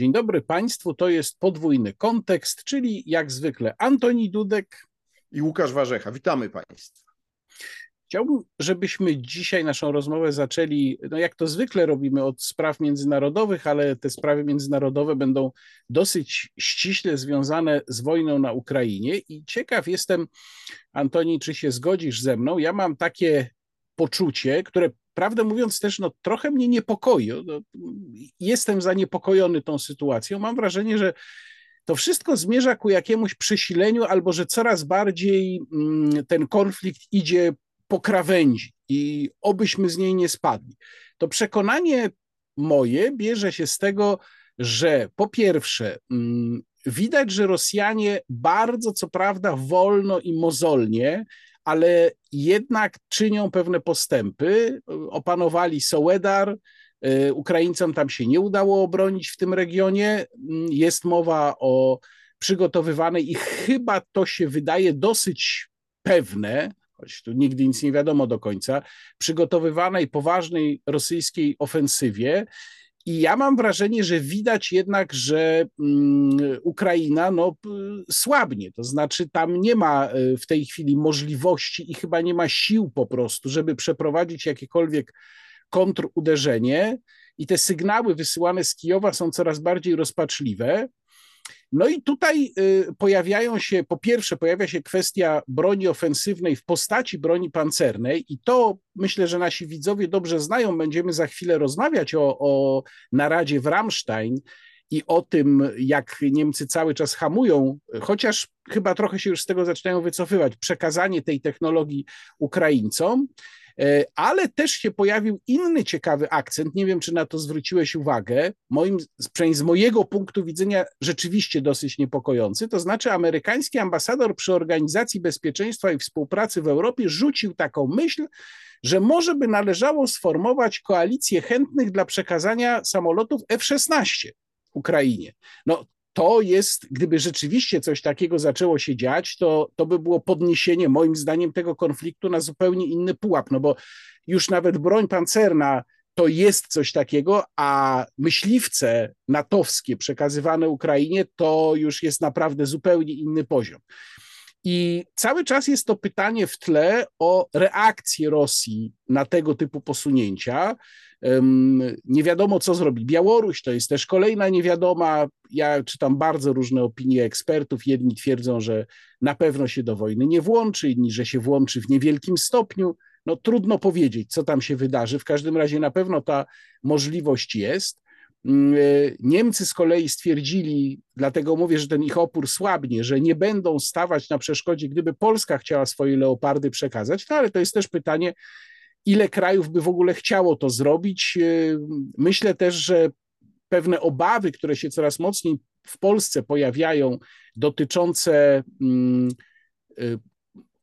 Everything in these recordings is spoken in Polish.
Dzień dobry Państwu, to jest podwójny kontekst, czyli jak zwykle Antoni Dudek i Łukasz Warzecha. Witamy Państwa. Chciałbym, żebyśmy dzisiaj naszą rozmowę zaczęli, no jak to zwykle robimy, od spraw międzynarodowych, ale te sprawy międzynarodowe będą dosyć ściśle związane z wojną na Ukrainie. I ciekaw jestem, Antoni, czy się zgodzisz ze mną? Ja mam takie poczucie, które prawdę mówiąc też no, trochę mnie niepokoi. No, jestem zaniepokojony tą sytuacją. Mam wrażenie, że to wszystko zmierza ku jakiemuś przesileniu, albo że coraz bardziej mm, ten konflikt idzie po krawędzi i obyśmy z niej nie spadli. To przekonanie moje bierze się z tego, że po pierwsze, mm, widać, że Rosjanie bardzo, co prawda, wolno i mozolnie, ale jednak czynią pewne postępy. Opanowali Sołedar, y, Ukraińcom tam się nie udało obronić w tym regionie. Jest mowa o przygotowywanej i chyba to się wydaje dosyć pewne, choć tu nigdy nic nie wiadomo do końca, przygotowywanej poważnej rosyjskiej ofensywie. I ja mam wrażenie, że widać jednak, że mm, Ukraina no, słabnie. To znaczy, tam nie ma e, w tej chwili możliwości i chyba nie ma sił po prostu, żeby przeprowadzić jakiekolwiek kontruderzenie. I te sygnały wysyłane z Kijowa są coraz bardziej rozpaczliwe. No i tutaj y, pojawiają się, po pierwsze, pojawia się kwestia broni ofensywnej w postaci broni pancernej, i to myślę, że nasi widzowie dobrze znają. Będziemy za chwilę rozmawiać o, o naradzie w Ramstein i o tym, jak Niemcy cały czas hamują, chociaż chyba trochę się już z tego zaczynają wycofywać, przekazanie tej technologii Ukraińcom. E, ale też się pojawił inny ciekawy akcent. Nie wiem, czy na to zwróciłeś uwagę. Moim, przynajmniej z mojego punktu widzenia, rzeczywiście dosyć niepokojący. To znaczy, amerykański ambasador przy Organizacji Bezpieczeństwa i Współpracy w Europie rzucił taką myśl, że może by należało sformować koalicję chętnych dla przekazania samolotów F-16 Ukrainie. No, to jest, gdyby rzeczywiście coś takiego zaczęło się dziać, to, to by było podniesienie, moim zdaniem, tego konfliktu na zupełnie inny pułap, no bo już nawet broń pancerna to jest coś takiego, a myśliwce natowskie przekazywane Ukrainie to już jest naprawdę zupełnie inny poziom. I cały czas jest to pytanie w tle o reakcję Rosji na tego typu posunięcia. Nie wiadomo, co zrobi Białoruś, to jest też kolejna niewiadoma. Ja czytam bardzo różne opinie ekspertów. Jedni twierdzą, że na pewno się do wojny nie włączy, inni, że się włączy w niewielkim stopniu. No trudno powiedzieć, co tam się wydarzy. W każdym razie na pewno ta możliwość jest. E, Niemcy z kolei stwierdzili, dlatego mówię, że ten ich opór słabnie, że nie będą stawać na przeszkodzie, gdyby Polska chciała swoje leopardy przekazać, no ale to jest też pytanie, ile krajów by w ogóle chciało to zrobić. E, myślę też, że pewne obawy, które się coraz mocniej w Polsce pojawiają, dotyczące mm, e,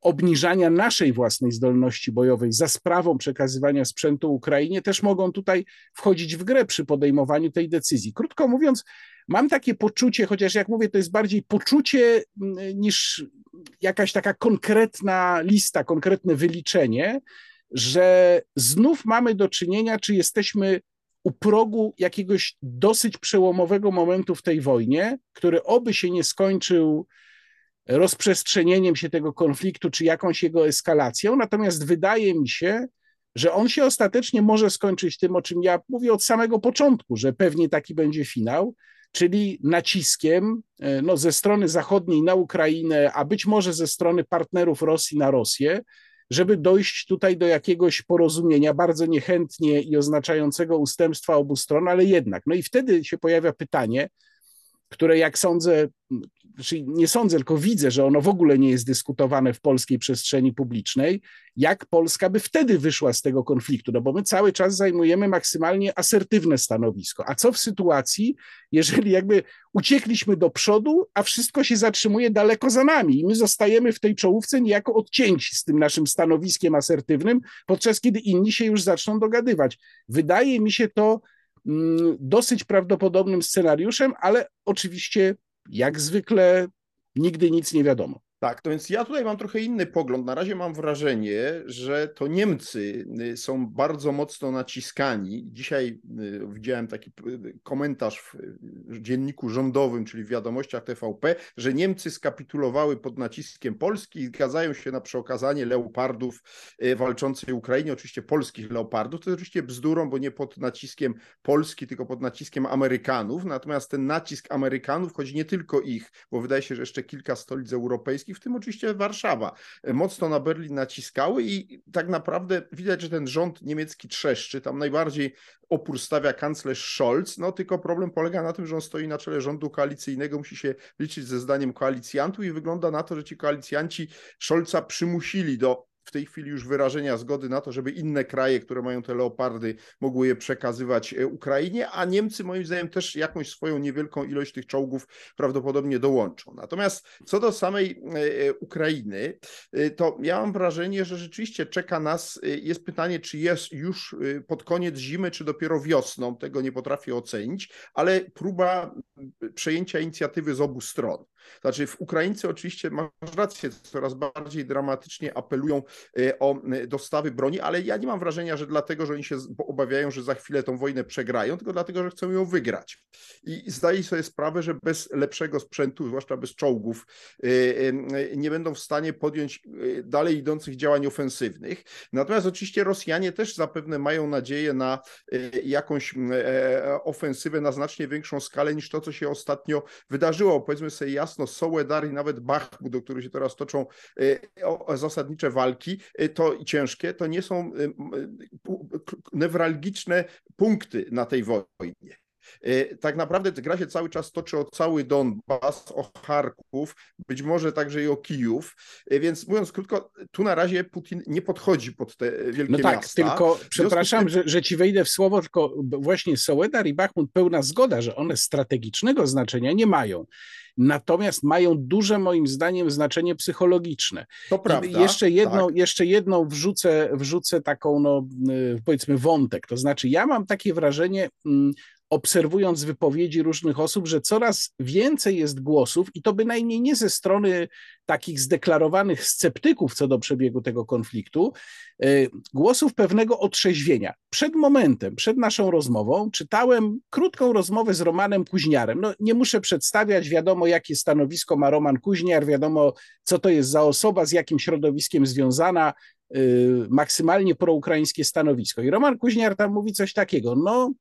obniżania naszej własnej zdolności bojowej za sprawą przekazywania sprzętu Ukrainie też mogą tutaj wchodzić w grę przy podejmowaniu tej decyzji. Krótko mówiąc, mam takie poczucie, chociaż jak mówię, to jest bardziej poczucie mm, niż jakaś taka konkretna lista, konkretne wyliczenie, że znów mamy do czynienia, czy jesteśmy u progu jakiegoś dosyć przełomowego momentu w tej wojnie, który oby się nie skończył rozprzestrzenieniem się tego konfliktu, czy jakąś jego eskalacją. Natomiast wydaje mi się, że on się ostatecznie może skończyć tym, o czym ja mówię od samego początku, że pewnie taki będzie finał, czyli naciskiem e, no, ze strony zachodniej na Ukrainę, a być może ze strony partnerów Rosji na Rosję, żeby dojść tutaj do jakiegoś porozumienia, bardzo niechętnie i oznaczającego ustępstwa obu stron, ale jednak. No i wtedy się pojawia pytanie, które jak sądzę, znaczy nie sądzę, tylko widzę, że ono w ogóle nie jest dyskutowane w polskiej przestrzeni publicznej, jak Polska by wtedy wyszła z tego konfliktu, no bo my cały czas zajmujemy maksymalnie asertywne stanowisko. A co w sytuacji, jeżeli jakby uciekliśmy do przodu, a wszystko się zatrzymuje daleko za nami i my zostajemy w tej czołówce niejako odcięci z tym naszym stanowiskiem asertywnym, podczas kiedy inni się już zaczną dogadywać. Wydaje mi się to Mm, dosyć prawdopodobnym scenariuszem, ale oczywiście, jak zwykle, nigdy nic nie wiadomo. Tak, to więc ja tutaj mam trochę inny pogląd. Na razie mam wrażenie, że to Niemcy y, są bardzo mocno naciskani. Dzisiaj y, widziałem taki y, komentarz w dzienniku rządowym, czyli w wiadomościach TVP, że Niemcy skapitulowały pod naciskiem Polski i zgadzają się na przekazanie leopardów walczącej Ukrainie, oczywiście polskich leopardów. To jest oczywiście bzdurą, bo nie pod naciskiem Polski, tylko pod naciskiem Amerykanów. Natomiast ten nacisk Amerykanów chodzi nie tylko ich, bo wydaje się, że jeszcze kilka stolic europejskich, w tym oczywiście Warszawa, mocno na Berlin naciskały i tak naprawdę widać, że ten rząd niemiecki trzeszczy. Tam najbardziej opór stawia kanclerz Scholz, no tylko problem polega na tym, że on stoi na czele rządu koalicyjnego, musi się liczyć ze zdaniem koalicjantów i wygląda na to, że ci koalicjanci Scholza przymusili do w tej chwili już wyrażenia zgody na to, żeby inne kraje, które mają te leopardy, mogły je przekazywać e, Ukrainie, a Niemcy moim zdaniem też jakąś swoją niewielką ilość tych czołgów prawdopodobnie dołączą. Natomiast co do samej e, e, Ukrainy, to ja mam wrażenie, że rzeczywiście czeka nas, jest pytanie, czy jest już pod koniec zimy, czy dopiero wiosną, tego nie potrafię ocenić, ale próba przejęcia inicjatywy z obu stron. Znaczy, w Ukraińcy oczywiście masz rację, coraz bardziej dramatycznie apelują e, o e, dostawy broni, ale ja nie mam wrażenia, że dlatego, że oni się obawiają, że za chwilę tą wojnę przegrają, tylko dlatego, że chcą ją wygrać. I zdaję sobie sprawę, że bez lepszego sprzętu, zwłaszcza bez czołgów, e, nie będą w stanie podjąć dalej idących działań ofensywnych. Natomiast oczywiście Rosjanie też zapewne mają nadzieję na jakąś ofensywę na znacznie większą skalę niż to, co się ostatnio wydarzyło. Powiedzmy sobie jasno, jasno, Sołedar i nawet Bachmut, do których się teraz toczą e, zasadnicze walki, e, to ciężkie, to nie są e, newralgiczne punkty na tej wojnie. Tak naprawdę gra się cały czas toczy o cały Donbas, o Charków, być może także i o Kijów, więc mówiąc krótko, tu na razie Putin nie podchodzi pod te wielkie no tak, miasta. tylko przepraszam, tym... że, że ci wejdę w słowo, tylko właśnie Sołedar i Bachmut pełna zgoda, że one strategicznego znaczenia nie mają natomiast mają duże moim zdaniem znaczenie psychologiczne. To prawda. I jeszcze jedną, tak. jeszcze jedną wrzucę, wrzucę taką, no, y, powiedzmy, wątek. To znaczy, ja mam takie wrażenie, mm, obserwując wypowiedzi różnych osób, że coraz więcej jest głosów, i to bynajmniej nie ze strony takich zdeklarowanych sceptyków co do przebiegu tego konfliktu, y, głosów pewnego otrzeźwienia. Przed momentem, przed naszą rozmową, czytałem krótką rozmowę z Romanem Kuźniarem. No, nie muszę przedstawiać, wiadomo, jakie stanowisko ma Roman Kuźniar, wiadomo, co to jest za osoba, z jakim środowiskiem związana, y, maksymalnie proukraińskie stanowisko. I Roman Kuźniar tam mówi coś takiego, no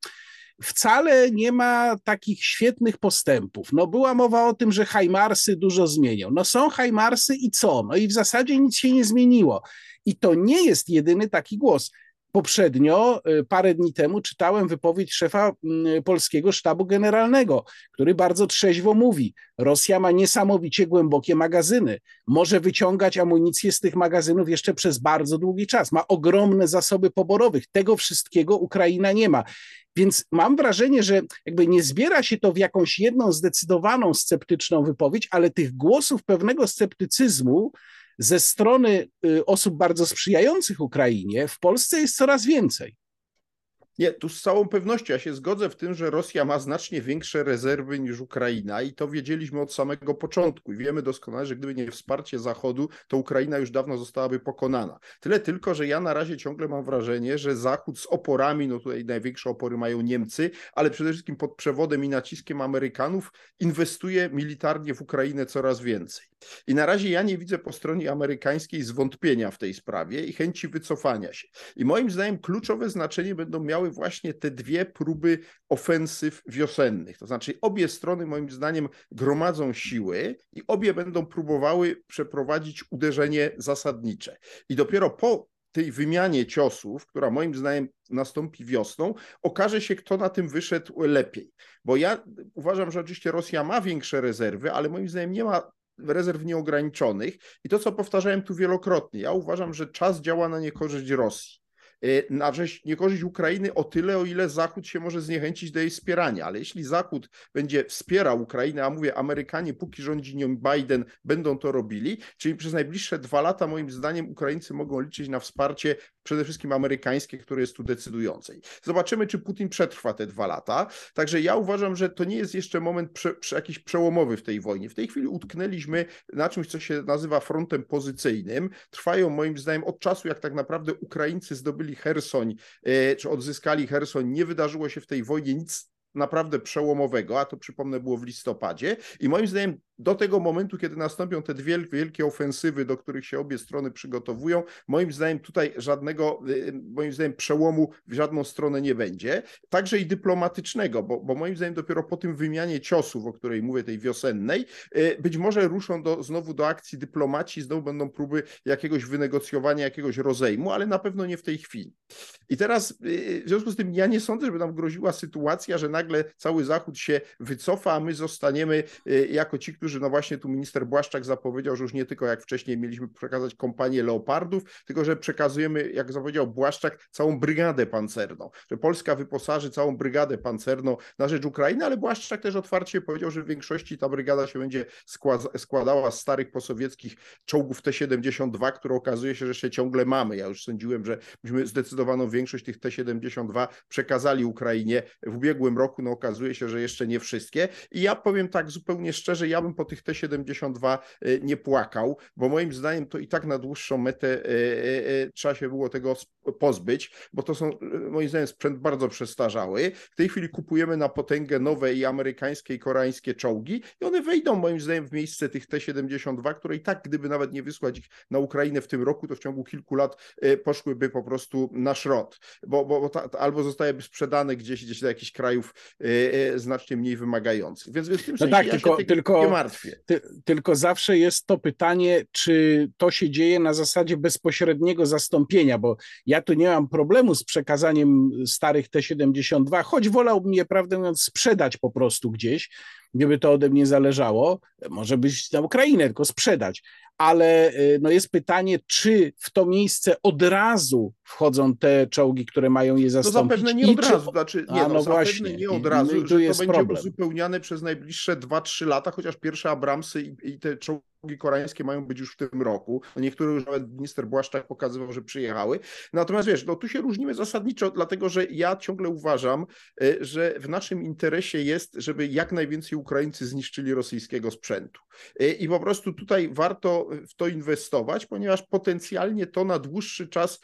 wcale nie ma takich świetnych postępów. No była mowa o tym, że Hajmarsy dużo zmienią. No są Hajmarsy i co? No i w zasadzie nic się nie zmieniło. I to nie jest jedyny taki głos. Poprzednio, y, parę dni temu, czytałem wypowiedź szefa mm, polskiego sztabu generalnego, który bardzo trzeźwo mówi: Rosja ma niesamowicie głębokie magazyny, może wyciągać amunicję z tych magazynów jeszcze przez bardzo długi czas, ma ogromne zasoby poborowych. Tego wszystkiego Ukraina nie ma. Więc mam wrażenie, że jakby nie zbiera się to w jakąś jedną zdecydowaną sceptyczną wypowiedź, ale tych głosów pewnego sceptycyzmu ze strony y, osób bardzo sprzyjających Ukrainie w Polsce jest coraz więcej. Nie, tu z całą pewnością ja się zgodzę w tym, że Rosja ma znacznie większe rezerwy niż Ukraina i to wiedzieliśmy od samego początku i wiemy doskonale, że gdyby nie wsparcie Zachodu, to Ukraina już dawno zostałaby pokonana. Tyle tylko, że ja na razie ciągle mam wrażenie, że Zachód z oporami, no tutaj największe opory mają Niemcy, ale przede wszystkim pod przewodem i naciskiem Amerykanów inwestuje militarnie w Ukrainę coraz więcej. I na razie ja nie widzę po stronie amerykańskiej zwątpienia w tej sprawie i chęci wycofania się. I moim zdaniem kluczowe znaczenie będą miały właśnie te dwie próby ofensyw wiosennych. To znaczy obie strony moim zdaniem gromadzą siły i obie będą próbowały przeprowadzić uderzenie zasadnicze. I dopiero po tej wymianie ciosów, która moim zdaniem nastąpi wiosną, okaże się, kto na tym wyszedł lepiej. Bo ja uważam, że oczywiście Rosja ma większe rezerwy, ale moim zdaniem nie ma rezerw nieograniczonych. I to, co powtarzałem tu wielokrotnie, ja uważam, że czas działa na niekorzyść Rosji. Na rzecz niekorzyść Ukrainy o tyle, o ile Zachód się może zniechęcić do jej wspierania, ale jeśli Zachód będzie wspierał Ukrainę, a mówię, Amerykanie, póki rządzi nią Biden, będą to robili, czyli przez najbliższe dwa lata, moim zdaniem, Ukraińcy mogą liczyć na wsparcie przede wszystkim amerykańskie, które jest tu decydujące. Zobaczymy, czy Putin przetrwa te dwa lata. Także ja uważam, że to nie jest jeszcze moment prze, prze, jakiś przełomowy w tej wojnie. W tej chwili utknęliśmy na czymś, co się nazywa frontem pozycyjnym. Trwają moim zdaniem od czasu, jak tak naprawdę Ukraińcy zdobyli Hersoń, e, czy odzyskali Hersoń, nie wydarzyło się w tej wojnie nic naprawdę przełomowego, a to przypomnę było w listopadzie. I moim zdaniem do tego momentu, kiedy nastąpią te dwie wielkie ofensywy, do których się obie strony przygotowują, moim zdaniem tutaj żadnego, y, moim zdaniem przełomu w żadną stronę nie będzie. Także i dyplomatycznego, bo, bo moim zdaniem dopiero po tym wymianie ciosów, o której mówię, tej wiosennej, y, być może ruszą do, znowu do akcji dyplomaci, znowu będą próby jakiegoś wynegocjowania, jakiegoś rozejmu, ale na pewno nie w tej chwili. I teraz y, w związku z tym ja nie sądzę, żeby nam groziła sytuacja, że nagle cały Zachód się wycofa, a my zostaniemy jako ci, którzy którzy, no właśnie tu minister Błaszczak zapowiedział, że już nie tylko jak wcześniej mieliśmy przekazać kompanię leopardów, tylko że przekazujemy, jak zapowiedział Błaszczak, całą brygadę pancerną, że Polska wyposaży całą brygadę pancerną na rzecz Ukrainy, ale Błaszczak też otwarcie powiedział, że w większości ta brygada się będzie składała z starych posowieckich czołgów T-72, które okazuje się, że jeszcze ciągle mamy. Ja już sądziłem, że myśmy zdecydowaną większość tych T-72 przekazali Ukrainie w ubiegłym roku, no okazuje się, że jeszcze nie wszystkie. I ja powiem tak zupełnie szczerze, ja bym po tych T72 e, nie płakał, bo moim zdaniem to i tak na dłuższą metę e, e, trzeba się było tego pozbyć, bo to są moim zdaniem sprzęt bardzo przestarzały. W tej chwili kupujemy na potęgę nowe i amerykańskie i koreańskie czołgi i one wejdą moim zdaniem w miejsce tych T72, które i tak gdyby nawet nie wysłać ich na Ukrainę w tym roku, to w ciągu kilku lat poszłyby po prostu na szrot, bo, bo, bo ta, albo zostałyby sprzedane gdzieś, gdzieś do jakichś krajów znacznie mniej wymagających. Więc, w tym no sensie tak, ja tylko, tylko, martwię. Ty, tylko zawsze jest to pytanie, czy to się dzieje na zasadzie bezpośredniego zastąpienia, bo ja tu nie mam problemu z przekazaniem starych T-72, choć wolałbym je, prawdę mówiąc, sprzedać po prostu gdzieś, gdyby to ode mnie zależało, może być na Ukrainę, tylko sprzedać. Ale y, no jest pytanie, czy w to miejsce od razu wchodzą te czołgi, które mają je no zastąpić. No zapewne nie od razu, czy... znaczy, nie, A, no, no właśnie, nie od razu, że to będzie problem. uzupełniane przez najbliższe 2-3 lata, chociaż pierwsze Abramsy i, i te czołgi koreańskie mają być już w tym roku. No niektóre już nawet minister Błaszczak pokazywał, że przyjechały. Natomiast wiesz, no tu się różnimy zasadniczo, dlatego że ja ciągle uważam, e, że w naszym interesie jest, żeby jak najwięcej Ukraińcy zniszczyli rosyjskiego sprzętu. E, I po prostu tutaj warto w to inwestować, ponieważ potencjalnie to na dłuższy czas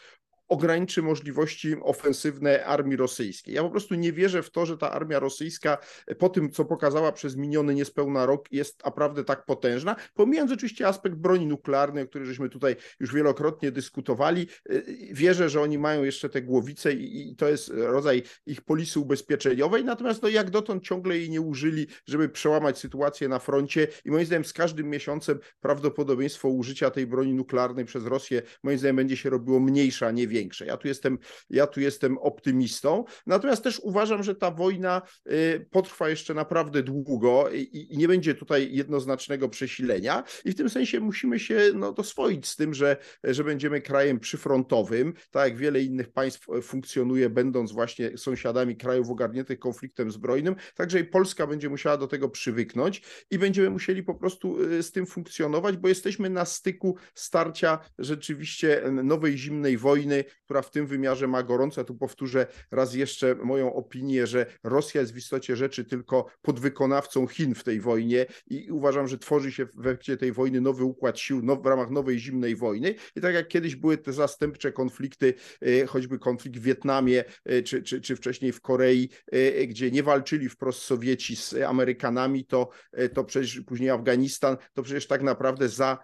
ograniczy możliwości ofensywne armii rosyjskiej. Ja po prostu nie wierzę w to, że ta armia rosyjska po tym, co pokazała przez miniony niespełna rok, jest naprawdę tak potężna. Pomijając oczywiście aspekt broni nuklearnej, o której żeśmy tutaj już wielokrotnie dyskutowali, y, wierzę, że oni mają jeszcze te głowice i, to jest rodzaj ich polisy ubezpieczeniowej, natomiast no, jak dotąd ciągle jej nie użyli, żeby przełamać sytuację na froncie i moim zdaniem z każdym miesiącem prawdopodobieństwo użycia tej broni nuklearnej przez Rosję moim zdaniem będzie się robiło mniejsze, a nie większe większe. Ja tu jestem, ja tu jestem optymistą. Natomiast też uważam, że ta wojna y, potrwa jeszcze naprawdę długo i, i nie będzie tutaj jednoznacznego przesilenia. I w tym sensie musimy się no, doswoić z tym, że, że będziemy krajem przyfrontowym, tak jak wiele innych państw e, funkcjonuje, będąc właśnie sąsiadami krajów ogarniętych konfliktem zbrojnym. Także i Polska będzie musiała do tego przywyknąć i będziemy musieli po prostu e, z tym funkcjonować, bo jesteśmy na styku starcia rzeczywiście nowej zimnej wojny, która w tym wymiarze ma gorąco. Ja tu powtórzę raz jeszcze moją opinię, że Rosja jest w istocie rzeczy tylko podwykonawcą Chin w tej wojnie i uważam, że tworzy się w efekcie tej wojny nowy układ sił w ramach nowej zimnej wojny. I tak jak kiedyś były te zastępcze konflikty, e, choćby konflikt w Wietnamie e, czy, czy, czy wcześniej w Korei, e, gdzie nie walczyli wprost Sowieci z Amerykanami, to, to przecież później Afganistan, to przecież tak naprawdę za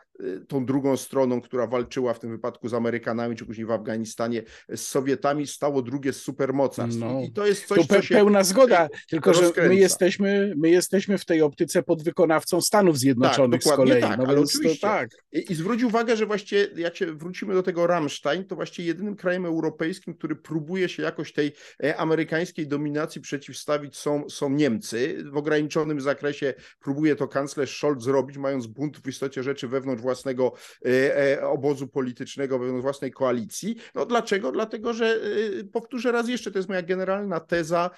tą drugą stroną, która walczyła w tym wypadku z Amerykanami, czy później w Afganistanie z Sowietami, stało drugie z supermocarstw. No, I to jest coś, pe co się pełna zgoda, tylko rozkręca. że my jesteśmy, my jesteśmy w tej optyce podwykonawcą Stanów Zjednoczonych tak, z kolei. Tak, no ale oczywiście. tak. I, I zwróć uwagę, że właśnie jak się wrócimy do tego Rammstein, to właśnie jedynym krajem europejskim, który próbuje się jakoś tej e, amerykańskiej dominacji przeciwstawić są, są Niemcy. W ograniczonym zakresie próbuje to kanclerz Scholz zrobić, mając bunt w istocie rzeczy wewnątrz własnego obozu politycznego, wewnątrz własnej koalicji. No dlaczego? Dlatego, że powtórzę raz jeszcze, to jest moja generalna teza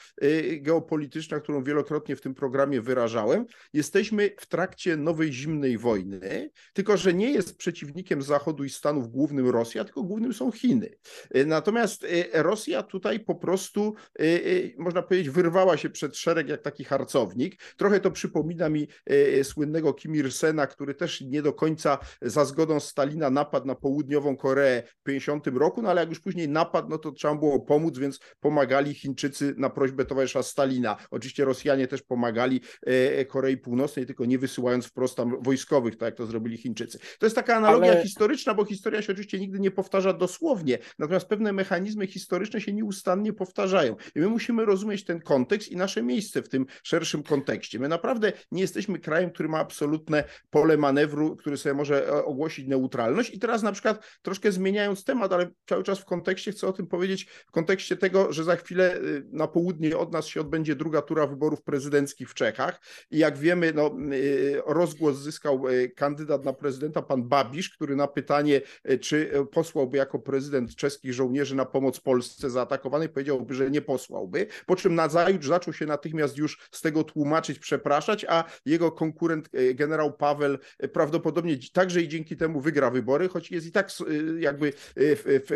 geopolityczna, którą wielokrotnie w tym programie wyrażałem. Jesteśmy w trakcie nowej zimnej wojny, tylko że nie jest przeciwnikiem Zachodu i Stanów głównym Rosja, tylko głównym są Chiny. Natomiast Rosja tutaj po prostu, można powiedzieć, wyrwała się przed szereg jak taki harcownik. Trochę to przypomina mi słynnego Kim Il-sena, który też nie do końca za zgodą Stalina napadł na południową Koreę w 50 roku, no ale jak już później napadł, no to trzeba było pomóc, więc pomagali Chińczycy na prośbę towarzysza Stalina. Oczywiście Rosjanie też pomagali Korei Północnej, tylko nie wysyłając wprost tam wojskowych, tak jak to zrobili Chińczycy. To jest taka analogia ale... historyczna, bo historia się oczywiście nigdy nie powtarza dosłownie, natomiast pewne mechanizmy historyczne się nieustannie powtarzają. I my musimy rozumieć ten kontekst i nasze miejsce w tym szerszym kontekście. My naprawdę nie jesteśmy krajem, który ma absolutne pole manewru, który sobie może e, ogłosić neutralność. I teraz na przykład troszkę zmieniając temat, ale cały czas w kontekście chcę o tym powiedzieć, w kontekście tego, że za chwilę y, na południe od nas się odbędzie druga tura wyborów prezydenckich w Czechach. I jak wiemy, no, y, rozgłos zyskał y, kandydat na prezydenta, pan Babisz, który na pytanie, czy posłałby jako prezydent czeskich żołnierzy na pomoc Polsce zaatakowanej, powiedziałby, że nie posłałby. Po czym nazajutrz zaczął się natychmiast już z tego tłumaczyć, przepraszać, a jego konkurent generał Paweł prawdopodobnie także i dzięki temu wygra wybory, choć jest i tak jakby w, w,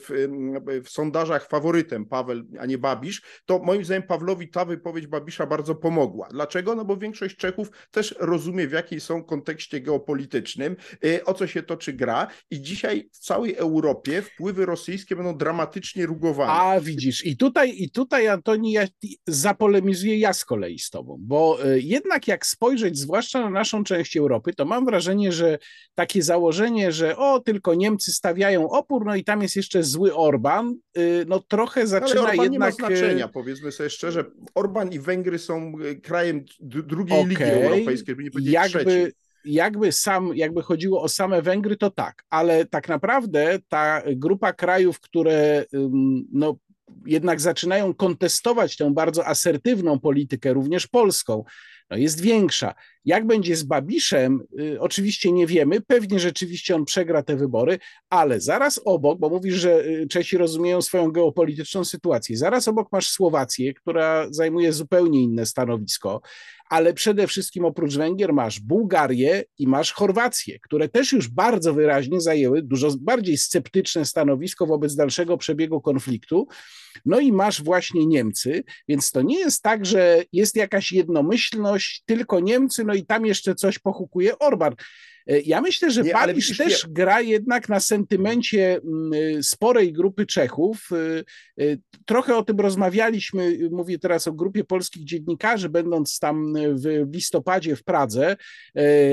w, w sondażach faworytem Paweł, a nie Babisz, to moim zdaniem Pawlowi ta wypowiedź Babisza bardzo pomogła. Dlaczego? No bo większość Czechów też rozumie, w jakiej są kontekście geopolitycznym, y, o co się toczy gra i dzisiaj w całej Europie wpływy rosyjskie będą dramatycznie rugowane. A widzisz, i tutaj, i tutaj Antoni, ja zapolemizuję ja z kolei z tobą, bo y, jednak jak spojrzeć zwłaszcza na naszą część Europy, to mam wrażenie, że takie założenie, że o, tylko Niemcy stawiają opór, no i tam jest jeszcze zły Orban, y, no trochę zaczyna Ale Orban jednak... nie ma znaczenia, powiedzmy sobie szczerze. Orban i Węgry są krajem drugiej okay. ligi europejskiej, żeby nie powiedzieć jakby, trzeciej jakby sam, jakby chodziło o same Węgry, to tak, ale tak naprawdę ta grupa krajów, które no, jednak zaczynają kontestować tę bardzo asertywną politykę, również polską, no jest większa. Jak będzie z Babiszem, y, oczywiście nie wiemy, pewnie rzeczywiście on przegra te wybory, ale zaraz obok, bo mówisz, że y, Czesi rozumieją swoją geopolityczną sytuację, zaraz obok masz Słowację, która zajmuje zupełnie inne stanowisko, ale przede wszystkim oprócz Węgier masz Bułgarię i masz Chorwację, które też już bardzo wyraźnie zajęły dużo bardziej sceptyczne stanowisko wobec dalszego przebiegu konfliktu. No i masz właśnie Niemcy, więc to nie jest tak, że jest jakaś jednomyślność, tylko Niemcy, no i tam jeszcze coś pochukuje Orban. E, ja myślę, że Babisz też nie... gra jednak na sentymencie mm, sporej grupy Czechów. E, e, trochę o tym rozmawialiśmy, mówię teraz o grupie polskich dziennikarzy, będąc tam w listopadzie w Pradze,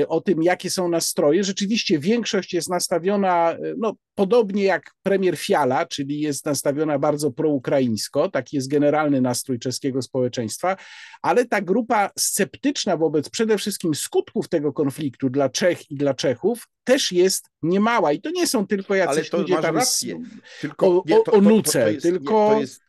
o tym, jakie są nastroje. Rzeczywiście większość jest nastawiona, no, podobnie jak premier Fiala, czyli jest nastawiona bardzo proukraińsko, taki jest generalny nastrój czeskiego społeczeństwa, ale ta grupa sceptyczna wobec przede wszystkim skutków tego konfliktu dla Czech i dla Czechów też jest niemała i to nie są tylko jacyś ale to ludzie tam rację. Tylko, o, nie, to, o, nuce, to, to jest, tylko... Nie, to jest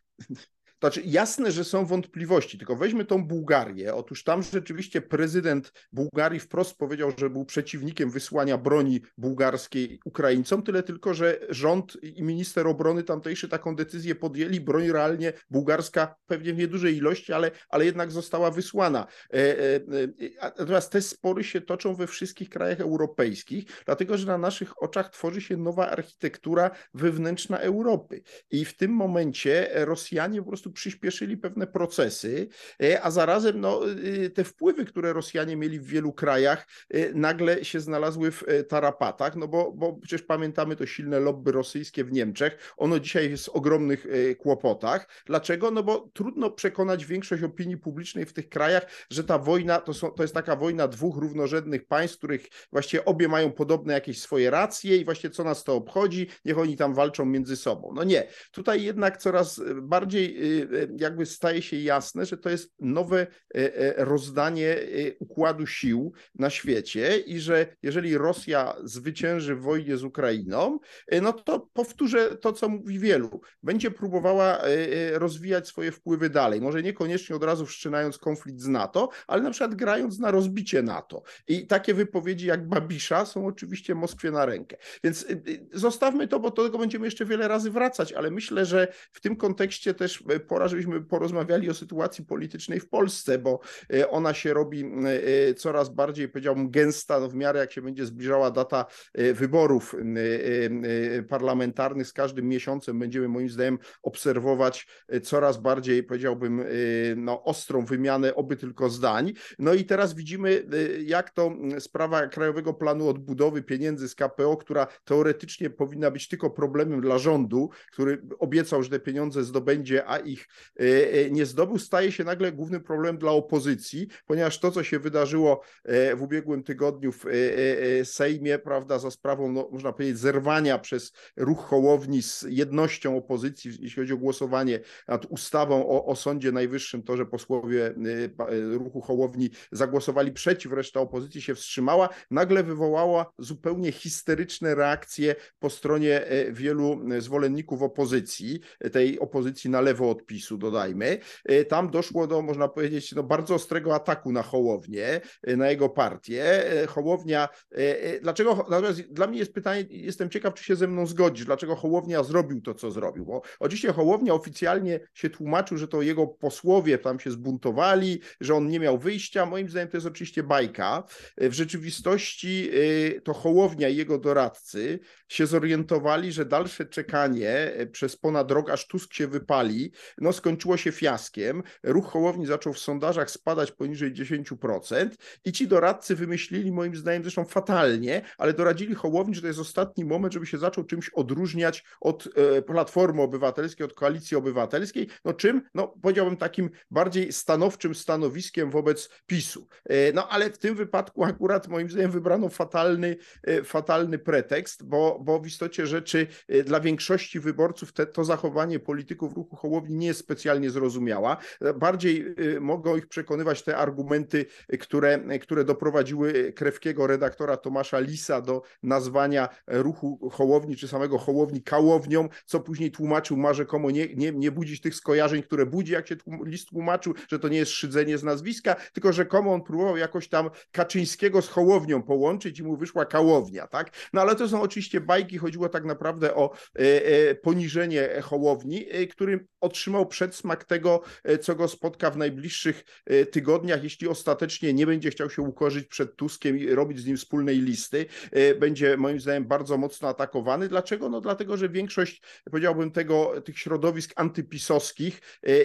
znaczy, jasne, że są wątpliwości, tylko weźmy tą Bułgarię. Otóż tam rzeczywiście prezydent Bułgarii wprost powiedział, że był przeciwnikiem wysłania broni bułgarskiej Ukraińcom, tyle tylko, że rząd i minister obrony tamtejszy taką decyzję podjęli. Broń realnie bułgarska, pewnie w niedużej ilości, ale, ale jednak została wysłana. E, e, e, natomiast te spory się toczą we wszystkich krajach europejskich, dlatego że na naszych oczach tworzy się nowa architektura wewnętrzna Europy. I w tym momencie Rosjanie po prostu przyspieszyli pewne procesy, e, a zarazem no, e, te wpływy, które Rosjanie mieli w wielu krajach, e, nagle się znalazły w tarapatach, no bo, bo przecież pamiętamy to silne lobby rosyjskie w Niemczech, ono dzisiaj jest w ogromnych kłopotach. Dlaczego? No bo trudno przekonać większość opinii publicznej w tych krajach, że ta wojna to, są, to jest taka wojna dwóch równorzędnych państw, których właściwie obie mają podobne jakieś swoje racje i właśnie co nas to obchodzi, niech oni tam walczą między sobą. No nie, tutaj jednak coraz bardziej jakby staje się jasne, że to jest nowe rozdanie układu sił na świecie i że jeżeli Rosja zwycięży w wojnie z Ukrainą, no to powtórzę to, co mówi wielu. Będzie próbowała rozwijać swoje wpływy dalej. Może niekoniecznie od razu wszczynając konflikt z NATO, ale na przykład grając na rozbicie NATO. I takie wypowiedzi jak Babisza są oczywiście Moskwie na rękę. Więc zostawmy to, bo do tego będziemy jeszcze wiele razy wracać, ale myślę, że w tym kontekście też pora, żebyśmy porozmawiali o sytuacji politycznej w Polsce, bo ona się robi coraz bardziej, powiedziałbym, gęsta no w miarę jak się będzie zbliżała data wyborów parlamentarnych. Z każdym miesiącem będziemy moim zdaniem obserwować coraz bardziej, powiedziałbym, no, ostrą wymianę oby tylko zdań. No i teraz widzimy, jak to sprawa Krajowego Planu Odbudowy pieniędzy z KPO, która teoretycznie powinna być tylko problemem dla rządu, który obiecał, że te pieniądze zdobędzie, a ich nie zdobył, staje się nagle głównym problemem dla opozycji, ponieważ to, co się wydarzyło w ubiegłym tygodniu w Sejmie, prawda, za sprawą, no, można powiedzieć, zerwania przez ruch Hołowni z jednością opozycji, jeśli chodzi o głosowanie nad ustawą o, o Sądzie Najwyższym, to, że posłowie y, y, ruchu Hołowni zagłosowali przeciw, reszta opozycji się wstrzymała, nagle wywołała zupełnie histeryczne reakcje po stronie wielu zwolenników opozycji, tej opozycji na lewo od PiSu, dodajmy. E, tam doszło do, można powiedzieć, no, bardzo ostrego ataku na Hołownię, e, na jego partię. Hołownia, dlaczego, natomiast dla mnie jest pytanie, jestem ciekaw, czy się ze mną zgodzisz, dlaczego Hołownia zrobił to, co zrobił, bo oczywiście Hołownia oficjalnie się tłumaczył, że to jego posłowie tam się zbuntowali, że on nie miał wyjścia. Moim zdaniem to jest oczywiście bajka. W rzeczywistości y, to Hołownia i jego doradcy się zorientowali, że dalsze czekanie y, przez ponad rok, aż Tusk się wypali, no skończyło się fiaskiem. Ruch Hołowni zaczął w sondażach spadać poniżej 10% i ci doradcy wymyślili, moim zdaniem zresztą fatalnie, ale doradzili Hołowni, że to jest ostatni moment, żeby się zaczął czymś odróżniać od y, Platformy Obywatelskiej, od Koalicji Obywatelskiej. No czym? No powiedziałbym takim bardziej stanowczym stanowiskiem wobec PiSu. E, no ale w tym wypadku akurat moim zdaniem wybrano fatalny, e, fatalny pretekst, bo, bo w istocie rzeczy e, dla większości wyborców te, to zachowanie polityków ruchu Hołowni nie jest specjalnie zrozumiała. Bardziej mogą ich przekonywać te argumenty, które, które doprowadziły krewkiego redaktora Tomasza Lisa do nazwania ruchu Hołowni czy samego Hołowni kałownią, co później tłumaczył ma rzekomo nie, nie, nie budzić tych skojarzeń, które budzi, jak się list tłumaczył, że to nie jest szydzenie z nazwiska, tylko że komu on próbował jakoś tam Kaczyńskiego z Hołownią połączyć i mu wyszła Kałownia, tak? No ale to są oczywiście bajki, chodziło tak naprawdę o e, e, poniżenie Hołowni, e, który otrzymał przedsmak tego, e, co go spotka w najbliższych e, tygodniach, jeśli ostatecznie nie będzie chciał się ukorzyć przed Tuskiem i robić z nim wspólnej listy, e, będzie moim zdaniem bardzo mocno atakowany. Dlaczego? No dlatego, że większość, powiedziałbym, tego, tych środowisk antypisowskich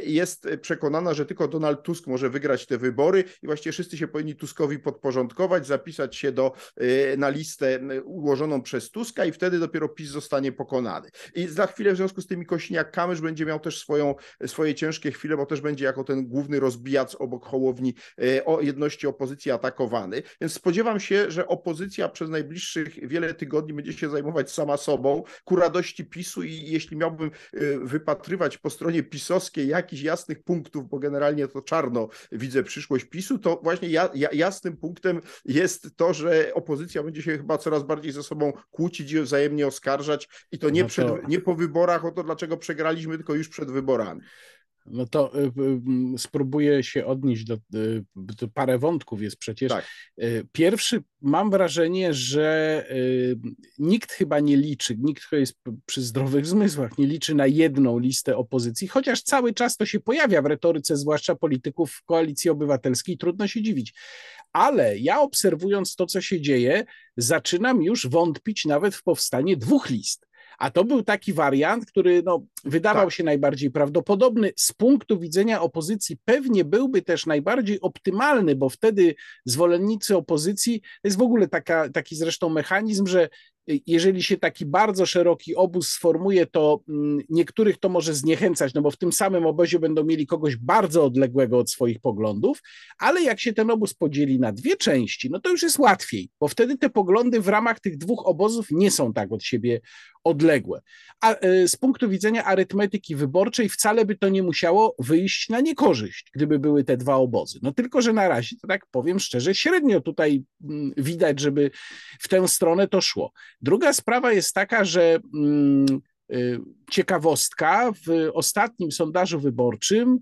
jest przekonana, że tylko Donald Tusk może wygrać te wybory i właściwie wszyscy się powinni Tuskowi podporządkować, zapisać się do, na listę ułożoną przez Tuska i wtedy dopiero PiS zostanie pokonany. I za chwilę w związku z tymi Kośniak-Kamysz będzie miał też swoją, swoje ciężkie chwile, bo też będzie jako ten główny rozbijac obok Hołowni e, o jedności opozycji atakowany. Więc spodziewam się, że opozycja przez najbliższych wiele tygodni będzie się zajmować sama sobą, ku radości PiSu i jeśli miałbym e, wypatrywać po stronie pisowskiej jakichś jasnych punktów, bo generalnie to czarno widzę przyszłość PiSu, to właśnie ja, ja, jasnym punktem jest to, że opozycja będzie się chyba coraz bardziej ze sobą kłócić i wzajemnie oskarżać i to nie, no to... Przed, nie po wyborach o to, dlaczego przegraliśmy, tylko już przed wyborami. No to y, y, spróbuję się odnieść do, y, do parę wątków jest przecież. Tak. Pierwszy, mam wrażenie, że nikt chyba nie liczy, nikt, kto jest przy zdrowych zmysłach, nie liczy na jedną listę opozycji, chociaż cały czas to się pojawia w retoryce, zwłaszcza polityków Koalicji Obywatelskiej, trudno się dziwić. Ale ja obserwując to, co się dzieje, zaczynam już wątpić nawet w powstanie dwóch list. A to był taki wariant, który no, wydawał tak. się najbardziej prawdopodobny. Z punktu widzenia opozycji pewnie byłby też najbardziej optymalny, bo wtedy zwolennicy opozycji, to jest w ogóle taka, taki zresztą mechanizm, że jeżeli się taki bardzo szeroki obóz sformuje, to mm, niektórych to może zniechęcać, no bo w tym samym obozie będą mieli kogoś bardzo odległego od swoich poglądów, ale jak się ten obóz podzieli na dwie części, no to już jest łatwiej, bo wtedy te poglądy w ramach tych dwóch obozów nie są tak od siebie odległe. A z punktu widzenia arytmetyki wyborczej wcale by to nie musiało wyjść na niekorzyść, gdyby były te dwa obozy. No tylko, że na razie, to tak powiem szczerze, średnio tutaj mm, widać, żeby w tę stronę to szło. Druga sprawa jest taka, że mm, y, ciekawostka w ostatnim sondażu wyborczym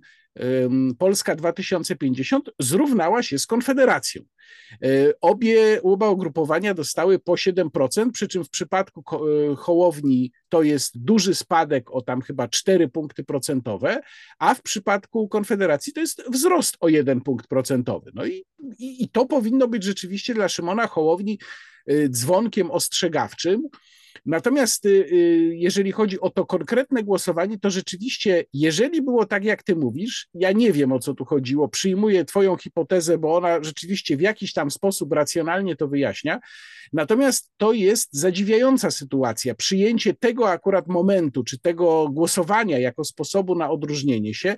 Polska 2050 zrównała się z Konfederacją. E, obie, oba ugrupowania dostały po 7%, przy czym w przypadku e, Hołowni to jest duży spadek o tam chyba 4 punkty procentowe, a w przypadku Konfederacji to jest wzrost o 1 punkt procentowy. No i, i, i to powinno być rzeczywiście dla Szymona Hołowni e, dzwonkiem ostrzegawczym, Natomiast y, y, jeżeli chodzi o to konkretne głosowanie, to rzeczywiście, jeżeli było tak, jak ty mówisz, ja nie wiem o co tu chodziło, przyjmuję twoją hipotezę, bo ona rzeczywiście w jakiś tam sposób racjonalnie to wyjaśnia. Natomiast to jest zadziwiająca sytuacja. Przyjęcie tego akurat momentu, czy tego głosowania jako sposobu na odróżnienie się,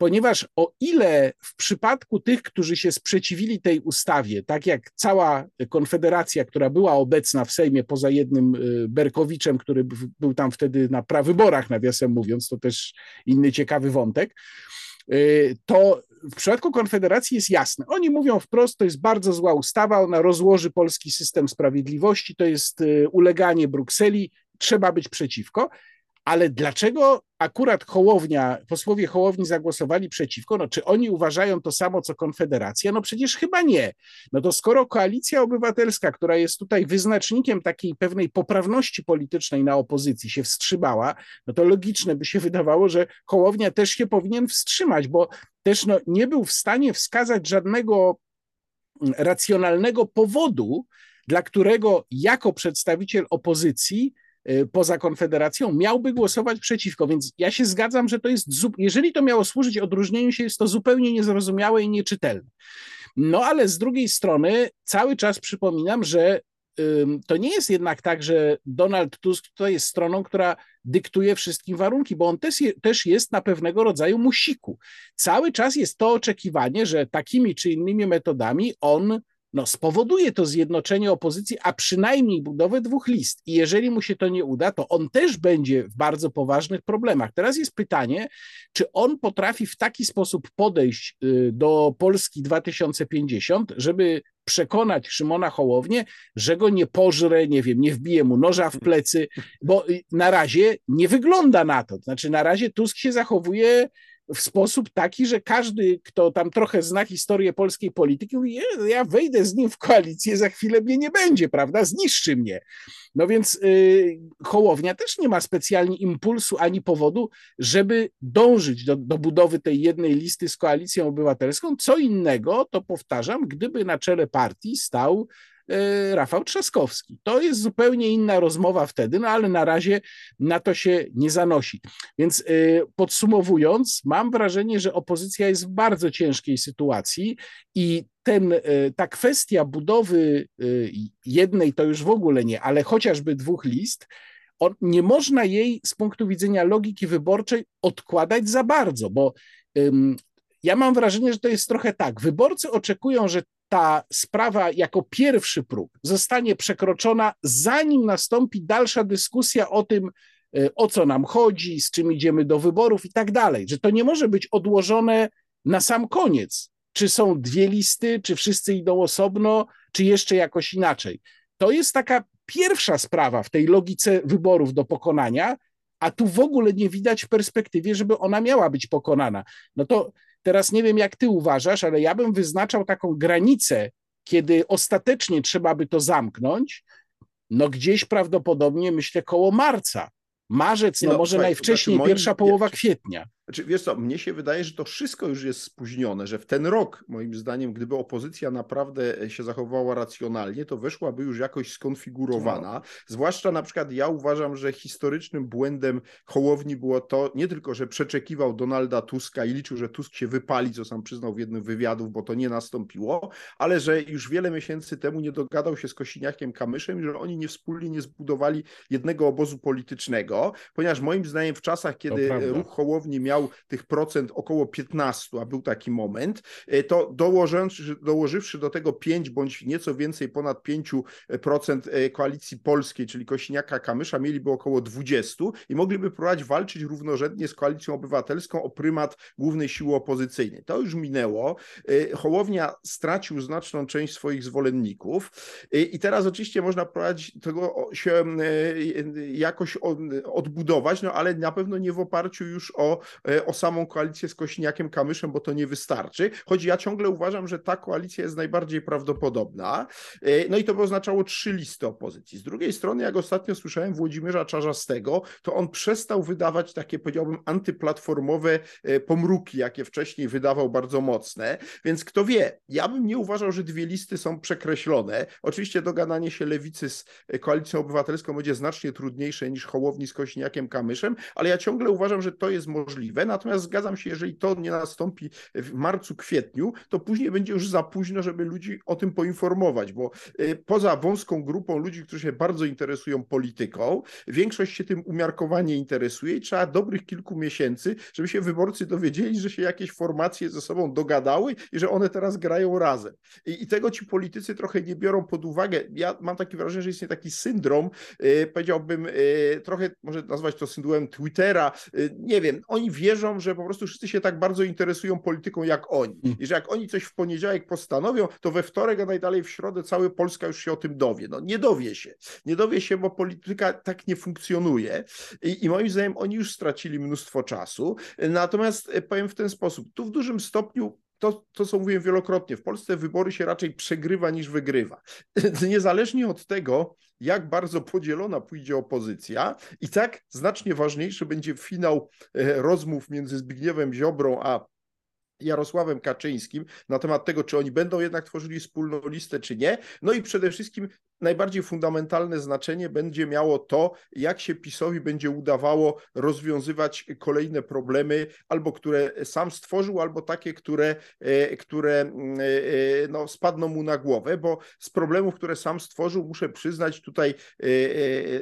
ponieważ o ile w przypadku tych, którzy się sprzeciwili tej ustawie, tak jak cała Konfederacja, która była obecna w Sejmie poza jednym y, Berkowiczem, który był tam wtedy na prawyborach, nawiasem mówiąc, to też inny ciekawy wątek, y, to w przypadku Konfederacji jest jasne. Oni mówią wprost, to jest bardzo zła ustawa, ona rozłoży polski system sprawiedliwości, to jest y, uleganie Brukseli, trzeba być przeciwko. Ale dlaczego akurat Hołownia, posłowie Hołowni zagłosowali przeciwko? No, czy oni uważają to samo co Konfederacja? No przecież chyba nie. No to skoro Koalicja Obywatelska, która jest tutaj wyznacznikiem takiej pewnej poprawności politycznej na opozycji, się wstrzymała, no to logiczne by się wydawało, że Hołownia też się powinien wstrzymać, bo też no, nie był w stanie wskazać żadnego mm, racjonalnego powodu, dla którego jako przedstawiciel opozycji poza Konfederacją, miałby głosować przeciwko. Więc ja się zgadzam, że to jest, jeżeli to miało służyć odróżnieniu się, jest to zupełnie niezrozumiałe i nieczytelne. No ale z drugiej strony cały czas przypominam, że to nie jest jednak tak, że Donald Tusk to jest stroną, która dyktuje wszystkim warunki, bo on też, też jest na pewnego rodzaju musiku. Cały czas jest to oczekiwanie, że takimi czy innymi metodami on no, spowoduje to zjednoczenie opozycji, a przynajmniej budowę dwóch list. I jeżeli mu się to nie uda, to on też będzie w bardzo poważnych problemach. Teraz jest pytanie, czy on potrafi w taki sposób podejść y, do Polski 2050, żeby przekonać Szymona Hołownię, że go nie pożre, nie wiem, nie wbije mu noża w plecy, bo y, na razie nie wygląda na to. Znaczy, na razie Tusk się zachowuje w sposób taki, że każdy, kto tam trochę zna historię polskiej polityki, mówi, ja wejdę z nim w koalicję, za chwilę mnie nie będzie, prawda, zniszczy mnie. No więc y, Hołownia też nie ma specjalnie impulsu ani powodu, żeby dążyć do, do budowy tej jednej listy z koalicją obywatelską. Co innego, to powtarzam, gdyby na czele partii stał Rafał Trzaskowski. To jest zupełnie inna rozmowa wtedy, no ale na razie na to się nie zanosi. Więc e, podsumowując, mam wrażenie, że opozycja jest w bardzo ciężkiej sytuacji i ten, e, ta kwestia budowy jednej to już w ogóle nie, ale chociażby dwóch list, nie można jej z punktu widzenia logiki wyborczej odkładać za bardzo, bo ja mam wrażenie, że to jest trochę tak. Wyborcy oczekują, że ta sprawa jako pierwszy próg zostanie przekroczona, zanim nastąpi dalsza dyskusja o tym, e, o co nam chodzi, z czym idziemy do wyborów i tak dalej. Że to nie może być odłożone na sam koniec. Czy są dwie listy, czy wszyscy idą osobno, czy jeszcze jakoś inaczej. To jest taka pierwsza sprawa w tej logice wyborów do pokonania, a tu w ogóle nie widać w perspektywie, żeby ona miała być pokonana. No to Teraz nie wiem, jak ty uważasz, ale ja bym wyznaczał taką granicę, kiedy ostatecznie trzeba by to zamknąć, no gdzieś prawdopodobnie myślę koło marca. Marzec, no, no może najwcześniej, znaczy pierwsza połowa kwietnia. Znaczy, wiesz co, mnie się wydaje, że to wszystko już jest spóźnione, że w ten rok, moim zdaniem, gdyby opozycja naprawdę się zachowała racjonalnie, to weszłaby już jakoś skonfigurowana. No. Zwłaszcza na przykład ja uważam, że historycznym błędem Hołowni było to nie tylko, że przeczekiwał Donalda Tuska i liczył, że Tusk się wypali, co sam przyznał w jednym wywiadów, bo to nie nastąpiło, ale że już wiele miesięcy temu nie dogadał się z Kosiniakiem Kamyszem i że oni nie wspólnie nie zbudowali jednego obozu politycznego, ponieważ moim zdaniem w czasach, kiedy ruch Hołowni miał tych procent około 15, a był taki moment, to dołożywszy, dołożywszy do tego 5 bądź nieco więcej ponad 5% koalicji polskiej, czyli Kośniaka-Kamysza, mieliby około 20 i mogliby próbować walczyć równorzędnie z koalicją obywatelską o prymat głównej siły opozycyjnej. To już minęło. Hołownia stracił znaczną część swoich zwolenników i teraz oczywiście można prowadzić tego się jakoś odbudować, no ale na pewno nie w oparciu już o, e, o samą koalicję z Kośniakiem Kamyszem, bo to nie wystarczy. Choć ja ciągle uważam, że ta koalicja jest najbardziej prawdopodobna. E, no i to by oznaczało trzy listy opozycji. Z drugiej strony, jak ostatnio słyszałem Włodzimierza Czarzastego, to on przestał wydawać takie, powiedziałbym, antyplatformowe e, pomruki, jakie wcześniej wydawał bardzo mocne. Więc kto wie, ja bym nie uważał, że dwie listy są przekreślone. Oczywiście dogadanie się lewicy z koalicją obywatelską będzie znacznie trudniejsze niż Hołowni z Kośniakiem Kamyszem, ale ja ciągle uważam, że to jest możliwe. Natomiast zgadzam się, jeżeli to nie nastąpi w marcu, kwietniu, to później będzie już za późno, żeby ludzi o tym poinformować, bo y, poza wąską grupą ludzi, którzy się bardzo interesują polityką, większość się tym umiarkowanie interesuje i trzeba dobrych kilku miesięcy, żeby się wyborcy dowiedzieli, że się jakieś formacje ze sobą dogadały i że one teraz grają razem. I, i tego ci politycy trochę nie biorą pod uwagę. Ja mam takie wrażenie, że istnieje taki syndrom, y, powiedziałbym, y, trochę może nazwać to syndromem Twittera, nie wiem, oni wierzą, że po prostu wszyscy się tak bardzo interesują polityką jak oni. Mm. I że jak oni coś w poniedziałek postanowią, to we wtorek, a najdalej w środę cała Polska już się o tym dowie. No nie dowie się. Nie dowie się, bo polityka tak nie funkcjonuje. I, i moim zdaniem oni już stracili mnóstwo czasu. Natomiast e, powiem w ten sposób, tu w dużym stopniu to, to, co mówiłem wielokrotnie, w Polsce wybory się raczej przegrywa niż wygrywa. Niezależnie od tego, jak bardzo podzielona pójdzie opozycja, i tak znacznie ważniejszy będzie finał e, rozmów między Zbigniewem Ziobrą a Jarosławem Kaczyńskim na temat tego, czy oni będą jednak tworzyli wspólną listę, czy nie. No i przede wszystkim najbardziej fundamentalne znaczenie będzie miało to, jak się PiSowi będzie udawało rozwiązywać kolejne problemy, albo które sam stworzył, albo takie, które, e, które mm, e, e, no, spadną mu na głowę, bo z problemów, które sam stworzył, muszę przyznać tutaj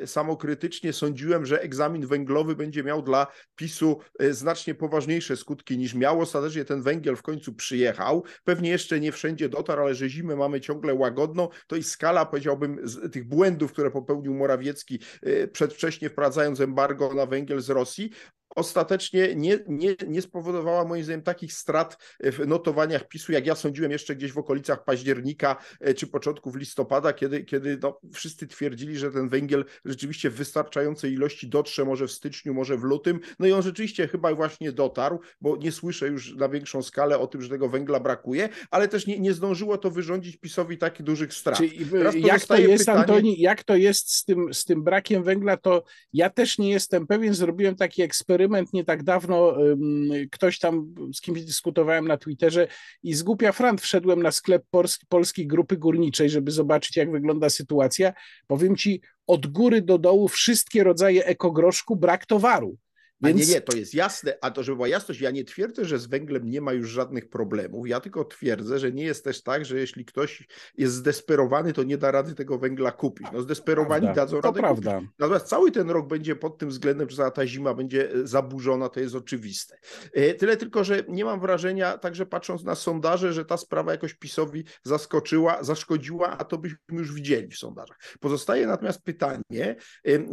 samokrytycznie sądziłem, że egzamin węglowy będzie miał dla PiSu znacznie poważniejsze skutki niż miał. Ostatecznie ten węgiel w końcu przyjechał. Pewnie jeszcze nie wszędzie dotarł, ale że zimę mamy ciągle łagodną, to i skala, powiedziałbym, z tych błędów, które popełnił Morawiecki e, przedwcześnie wprowadzając embargo na węgiel z Rosji, ostatecznie nie, nie, nie spowodowała moim zdaniem takich strat w notowaniach PiSu, jak ja sądziłem jeszcze gdzieś w okolicach października e, czy początków listopada, kiedy, kiedy no, wszyscy twierdzili, że ten węgiel rzeczywiście w wystarczającej ilości dotrze może w styczniu, może w lutym. No i on rzeczywiście chyba właśnie dotarł, bo nie słyszę już na większą skalę o tym, że tego węgla brakuje, ale też nie, nie zdążyło to wyrządzić PiSowi takich dużych strat. Czyli jak to jest, pytanie... Antoni, jak to jest z tym, z tym brakiem węgla, to ja też nie jestem pewien. Zrobiłem taki eksperyment eksperyment nie tak dawno. Ktoś tam z kimś dyskutowałem na Twitterze i z głupia frant wszedłem na sklep Polski, Polskiej Grupy Górniczej, żeby zobaczyć, jak wygląda sytuacja. Powiem ci, od góry do dołu wszystkie rodzaje ekogroszku, brak towaru. Więc... Nie, nie, to jest jasne. A to, żeby była jasność, ja nie twierdzę, że z węglem nie ma już żadnych problemów. Ja tylko twierdzę, że nie jest też tak, że jeśli ktoś jest zdesperowany, to nie da rady tego węgla kupić. No zdesperowani prawda. dadzą to radę prawda. Kupić. Natomiast cały ten rok będzie pod tym względem, że ta zima będzie zaburzona, to jest oczywiste. E, tyle tylko, że nie mam wrażenia, także patrząc na sondaże, że ta sprawa jakoś PiSowi zaskoczyła, zaszkodziła, a to byśmy już widzieli w sondażach. Pozostaje natomiast pytanie,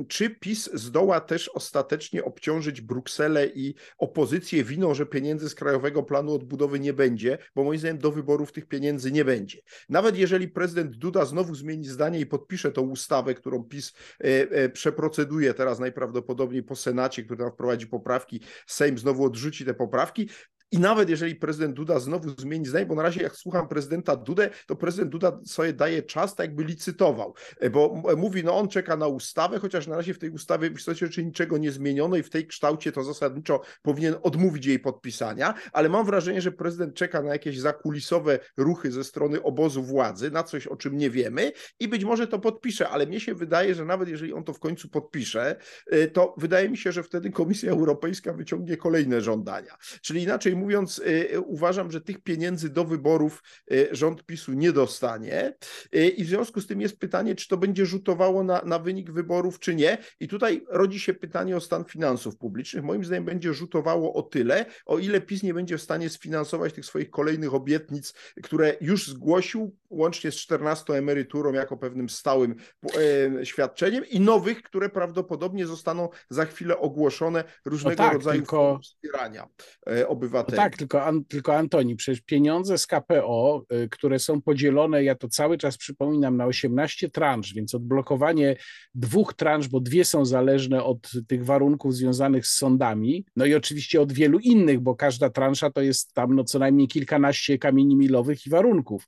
czy PiS zdoła też ostatecznie obciążyć Brukselę i opozycję winą, że pieniędzy z Krajowego Planu Odbudowy nie będzie, bo moim zdaniem do wyborów tych pieniędzy nie będzie. Nawet jeżeli prezydent Duda znowu zmieni zdanie i podpisze tą ustawę, którą PiS e, e, przeproceduje teraz najprawdopodobniej po Senacie, który tam wprowadzi poprawki, Sejm znowu odrzuci te poprawki, i nawet jeżeli prezydent Duda znowu zmieni zdanie, bo na razie jak słucham prezydenta Dudę, to prezydent Duda sobie daje czas, tak jakby licytował, e, bo mówi, no on czeka na ustawę, chociaż na razie w tej ustawie w istocie rzeczy niczego nie zmieniono i w tej kształcie to zasadniczo powinien odmówić jej podpisania, ale mam wrażenie, że prezydent czeka na jakieś zakulisowe ruchy ze strony obozu władzy, na coś, o czym nie wiemy i być może to podpisze, ale mnie się wydaje, że nawet jeżeli on to w końcu podpisze, e, to wydaje mi się, że wtedy Komisja Europejska wyciągnie kolejne żądania. Czyli inaczej inaczej mówiąc, uważam, że tych pieniędzy do wyborów rząd PiSu nie dostanie i w związku z tym jest pytanie, czy to będzie rzutowało na, na wynik wyborów, czy nie. I tutaj rodzi się pytanie o stan finansów publicznych. Moim zdaniem będzie rzutowało o tyle, o ile PiS nie będzie w stanie sfinansować tych swoich kolejnych obietnic, które już zgłosił, łącznie z 14 emeryturą jako pewnym stałym e, świadczeniem i nowych, które prawdopodobnie zostaną za chwilę ogłoszone różnego no tak, rodzaju tylko... wspierania e, obywateli. No tak, tylko, tylko Antoni, przecież pieniądze z KPO, y, które są podzielone, ja to cały czas przypominam, na 18 transz, więc odblokowanie dwóch transz, bo dwie są zależne od tych warunków związanych z sądami, no i oczywiście od wielu innych, bo każda transza to jest tam no co najmniej kilkanaście kamieni milowych i warunków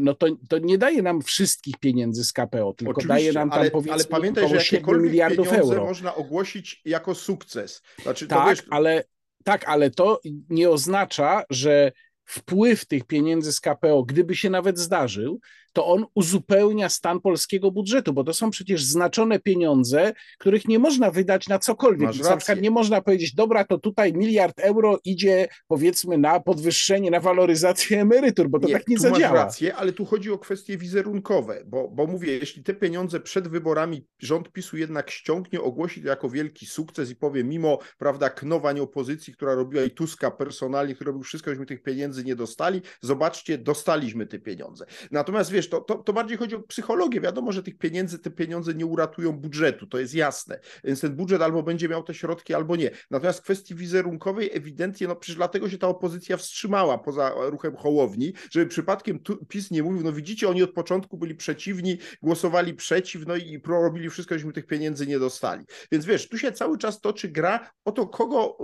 no to, to nie daje nam wszystkich pieniędzy z KPO, tylko Oczywiście, daje nam tam ale, powiedzmy ale pamiętaj, że jakiekolwiek miliardów euro. można ogłosić jako sukces. Znaczy, tak, wiesz... ale, tak, ale to nie oznacza, że wpływ tych pieniędzy z KPO, gdyby się nawet zdarzył, to on uzupełnia stan polskiego budżetu, bo to są przecież znaczone pieniądze, których nie można wydać na cokolwiek. Na przykład nie można powiedzieć, dobra, to tutaj miliard euro idzie powiedzmy na podwyższenie, na waloryzację emerytur, bo to nie, tak nie tu zadziała. Masz rację, ale tu chodzi o kwestie wizerunkowe, bo, bo mówię, jeśli te pieniądze przed wyborami rząd PiSu jednak ściągnie, ogłosi to jako wielki sukces i powie, mimo prawda, knowań opozycji, która robiła i Tuska personalnie, który robił wszystko, żebyśmy tych pieniędzy nie dostali, zobaczcie, dostaliśmy te pieniądze. Natomiast wiesz, to, to, to bardziej chodzi o psychologię. Wiadomo, że tych pieniędzy, te pieniądze nie uratują budżetu, to jest jasne. Więc ten budżet albo będzie miał te środki, albo nie. Natomiast w kwestii wizerunkowej ewidentnie, no przecież dlatego się ta opozycja wstrzymała poza ruchem Hołowni, żeby przypadkiem tu, PiS nie mówił, no widzicie, oni od początku byli przeciwni, głosowali przeciw, no i robili wszystko, żebyśmy tych pieniędzy nie dostali. Więc wiesz, tu się cały czas toczy gra o to, kogo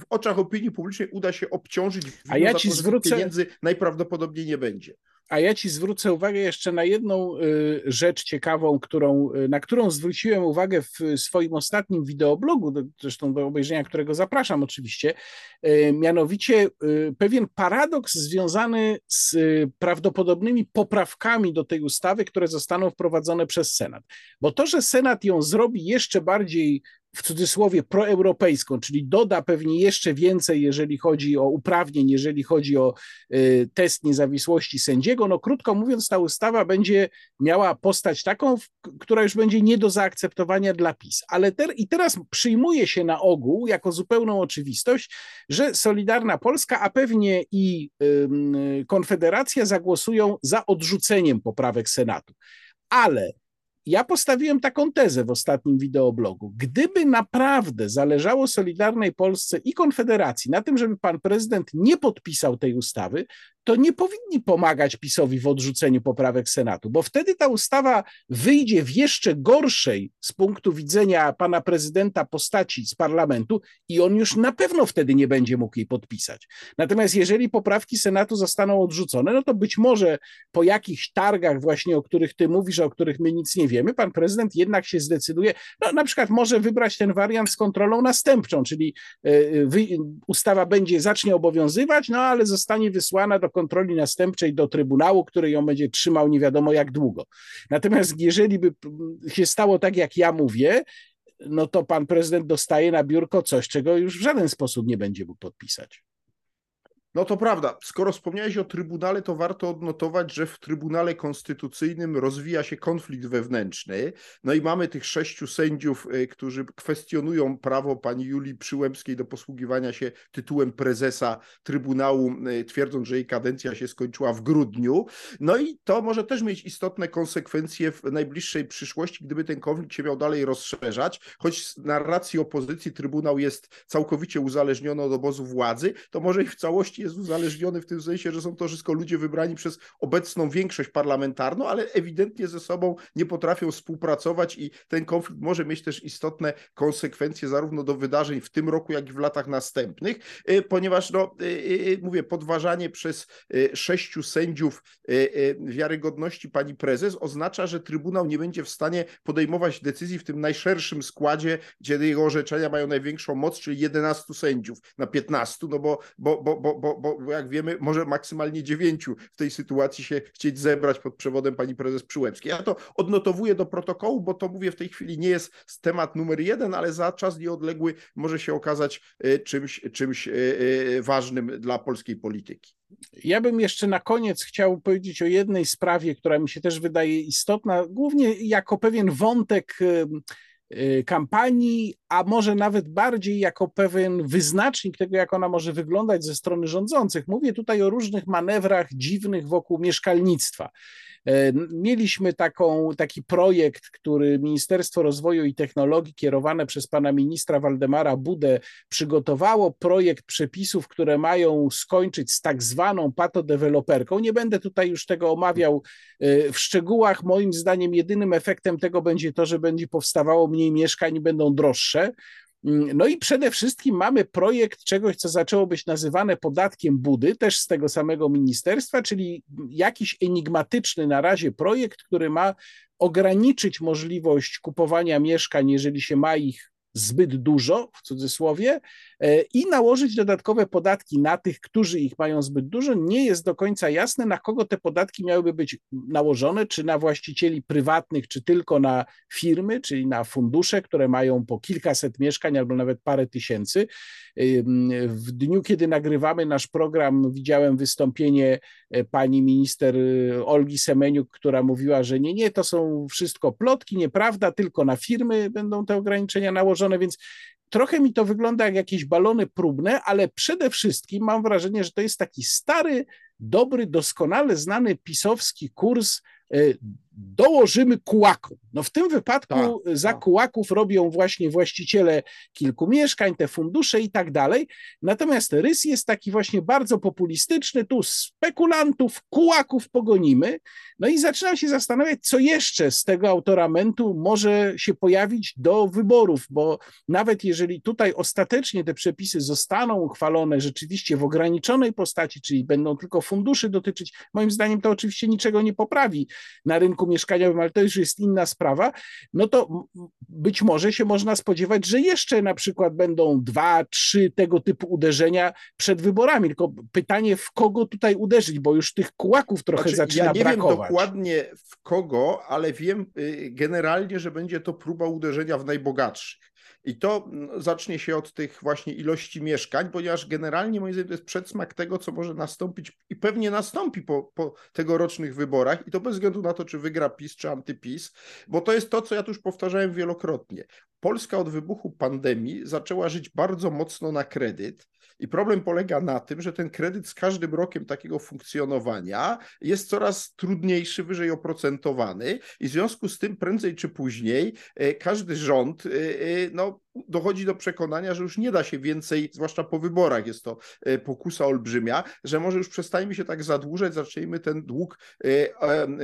w oczach opinii publicznej uda się obciążyć, a ja ci zwrócę... pieniędzy najprawdopodobniej nie będzie. A ja ci zwrócę uwagę jeszcze na jedną y, rzecz ciekawą, którą, y, na którą zwróciłem uwagę w swoim ostatnim wideoblogu, zresztą do obejrzenia którego zapraszam oczywiście, y, mianowicie pewien paradoks związany z prawdopodobnymi poprawkami do tej ustawy, które zostaną wprowadzone przez Senat. Bo to, że Senat ją zrobi jeszcze bardziej w cudzysłowie proeuropejską, czyli doda pewnie jeszcze więcej, jeżeli chodzi o uprawnień, jeżeli chodzi o y, test niezawisłości sędziego. No krótko mówiąc, ta ustawa będzie miała postać taką, która już będzie nie do zaakceptowania dla PiS. Ale ter i teraz przyjmuje się na ogół jako zupełną oczywistość, że Solidarna Polska, a pewnie i Konfederacja zagłosują za odrzuceniem poprawek Senatu. Ale ja postawiłem taką tezę w ostatnim wideoblogu. Gdyby naprawdę zależało Solidarnej Polsce i Konfederacji na tym, żeby pan prezydent nie podpisał tej ustawy, to nie powinni pomagać PiSowi w odrzuceniu poprawek Senatu, bo wtedy ta ustawa wyjdzie w jeszcze gorszej z punktu widzenia pana prezydenta postaci z parlamentu i on już na pewno wtedy nie będzie mógł jej podpisać. Natomiast jeżeli poprawki Senatu zostaną odrzucone, no to być może po jakichś targach właśnie, o których ty mówisz, o których my nic nie wiemy, pan prezydent jednak się zdecyduje, no na przykład może wybrać ten wariant z kontrolą następczą, czyli e, ustawa będzie, zacznie obowiązywać, no ale zostanie wysłana do kontroli następczej do Trybunału, który ją będzie trzymał nie wiadomo jak długo. Natomiast jeżeli by się stało tak, jak ja mówię, no to pan prezydent dostaje na biurko coś, czego już w żaden sposób nie będzie mógł podpisać. No to prawda. Skoro wspomniałeś o Trybunale, to warto odnotować, że w Trybunale Konstytucyjnym rozwija się konflikt wewnętrzny. No i mamy tych sześciu sędziów, y, którzy kwestionują prawo pani Julii Przyłębskiej do posługiwania się tytułem prezesa Trybunału, y, twierdząc, że jej kadencja się skończyła w grudniu. No i to może też mieć istotne konsekwencje w najbliższej przyszłości, gdyby ten konflikt się miał dalej rozszerzać. Choć z narracji opozycji Trybunał jest całkowicie uzależniony od obozu władzy, to może i w całości jest uzależniony w tym sensie, że są to wszystko ludzie wybrani przez obecną większość parlamentarną, ale ewidentnie ze sobą nie potrafią współpracować i ten konflikt może mieć też istotne konsekwencje zarówno do wydarzeń w tym roku, jak i w latach następnych, y, ponieważ no, y, y, mówię, podważanie przez sześciu sędziów wiarygodności pani prezes oznacza, że Trybunał nie będzie w stanie podejmować decyzji w tym najszerszym składzie, gdzie jego orzeczenia mają największą moc, czyli 11 sędziów na 15, no bo, bo, bo, bo, bo, bo jak wiemy, może maksymalnie dziewięciu w tej sytuacji się chcieć zebrać pod przewodem pani prezes Przyłębskiej. Ja to odnotowuję do protokołu, bo to mówię w tej chwili nie jest temat numer jeden, ale za czas nieodległy może się okazać czymś, czymś ważnym dla polskiej polityki. Ja bym jeszcze na koniec chciał powiedzieć o jednej sprawie, która mi się też wydaje istotna, głównie jako pewien wątek kampanii, a może nawet bardziej jako pewien wyznacznik tego, jak ona może wyglądać ze strony rządzących. Mówię tutaj o różnych manewrach dziwnych wokół mieszkalnictwa. E, mieliśmy taką, taki projekt, który Ministerstwo Rozwoju i Technologii, kierowane przez pana ministra Waldemara Budę, przygotowało projekt przepisów, które mają skończyć z tak zwaną patodeweloperką. Nie będę tutaj już tego omawiał e, w szczegółach. Moim zdaniem, jedynym efektem tego będzie to, że będzie powstawało mniej mieszkań i będą droższe. Mm, no i przede wszystkim mamy projekt czegoś, co zaczęło być nazywane podatkiem Budy, też z tego samego ministerstwa, czyli jakiś enigmatyczny na razie projekt, który ma ograniczyć możliwość kupowania mieszkań, jeżeli się ma ich zbyt dużo, w cudzysłowie, e, i nałożyć dodatkowe podatki na tych, którzy ich mają zbyt dużo. Nie jest do końca jasne, na kogo te podatki miałyby być nałożone, czy na właścicieli prywatnych, czy tylko na firmy, czyli na fundusze, które mają po kilkaset mieszkań albo nawet parę tysięcy. W dniu, kiedy nagrywamy nasz program, widziałem wystąpienie e, pani minister e, Olgi Semeniuk, która mówiła, że nie, nie, to są wszystko plotki, nieprawda, tylko na firmy będą te ograniczenia nałożone, więc trochę mi to wygląda jak jakieś balony próbne, ale przede wszystkim mam wrażenie, że to jest taki stary, dobry, doskonale znany pisowski kurs e, dołożymy kułakom. No w tym wypadku tak, za tak. kułaków robią właśnie właściciele kilku mieszkań, te fundusze i tak dalej. Natomiast rys jest taki właśnie bardzo populistyczny, tu spekulantów, kułaków pogonimy. No i zaczynam się zastanawiać, co jeszcze z tego autoramentu może się pojawić do wyborów, bo nawet jeżeli tutaj ostatecznie te przepisy zostaną uchwalone rzeczywiście w ograniczonej postaci, czyli będą tylko funduszy dotyczyć, moim zdaniem to oczywiście niczego nie poprawi na rynku rynku mieszkaniowym, ale to już jest inna sprawa, no to być może się można spodziewać, że jeszcze na przykład będą dwa, trzy tego typu uderzenia przed wyborami. Tylko pytanie, w kogo tutaj uderzyć, bo już tych kułaków trochę znaczy, zaczyna brakować. Ja nie brakować. wiem dokładnie w kogo, ale wiem y, generalnie, że będzie to próba uderzenia w najbogatszych. I to mm, zacznie się od tych właśnie ilości mieszkań, ponieważ generalnie moim zdaniem to jest przedsmak tego, co może nastąpić i pewnie nastąpi po, po tegorocznych wyborach i to bez względu na to, czy wygra PiS, czy antyPiS, bo to jest to, co ja tu już powtarzałem wielokrotnie. Polska od wybuchu pandemii zaczęła żyć bardzo mocno na kredyt i problem polega na tym, że ten kredyt z każdym rokiem takiego funkcjonowania jest coraz trudniejszy, wyżej oprocentowany. I w związku z tym prędzej czy później e, każdy rząd e, e, no, dochodzi do przekonania, że już nie da się więcej, zwłaszcza po wyborach jest to pokusa olbrzymia, że może już przestajmy się tak zadłużać, zacznijmy ten dług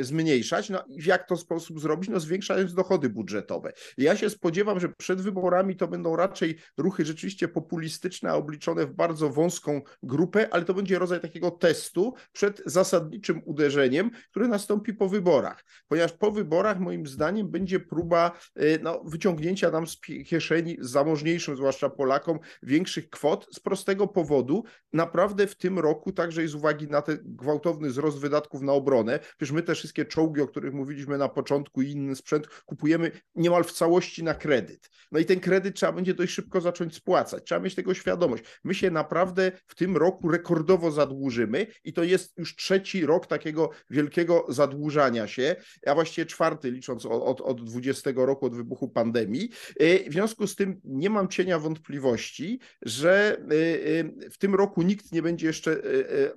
zmniejszać. No i w jak to sposób zrobić? No zwiększając dochody budżetowe. Ja się spodziewam, że przed wyborami to będą raczej ruchy rzeczywiście populistyczne, obliczone w bardzo wąską grupę, ale to będzie rodzaj takiego testu przed zasadniczym uderzeniem, które nastąpi po wyborach. Ponieważ po wyborach, moim zdaniem, będzie próba no, wyciągnięcia nam z kieszeni zamożniejszym, zwłaszcza Polakom, większych kwot z prostego powodu. Naprawdę w tym roku, także i z uwagi na ten gwałtowny wzrost wydatków na obronę, przecież my te wszystkie czołgi, o których mówiliśmy na początku i inny sprzęt kupujemy niemal w całości na kredyt. No i ten kredyt trzeba będzie dość szybko zacząć spłacać. Trzeba mieć tego świadomość. My się naprawdę w tym roku rekordowo zadłużymy i to jest już trzeci rok takiego wielkiego zadłużania się, a właściwie czwarty licząc od, od, od 20 roku, od wybuchu pandemii. E, w związku z tym nie mam cienia wątpliwości, że e, e, w tym roku nikt nie będzie jeszcze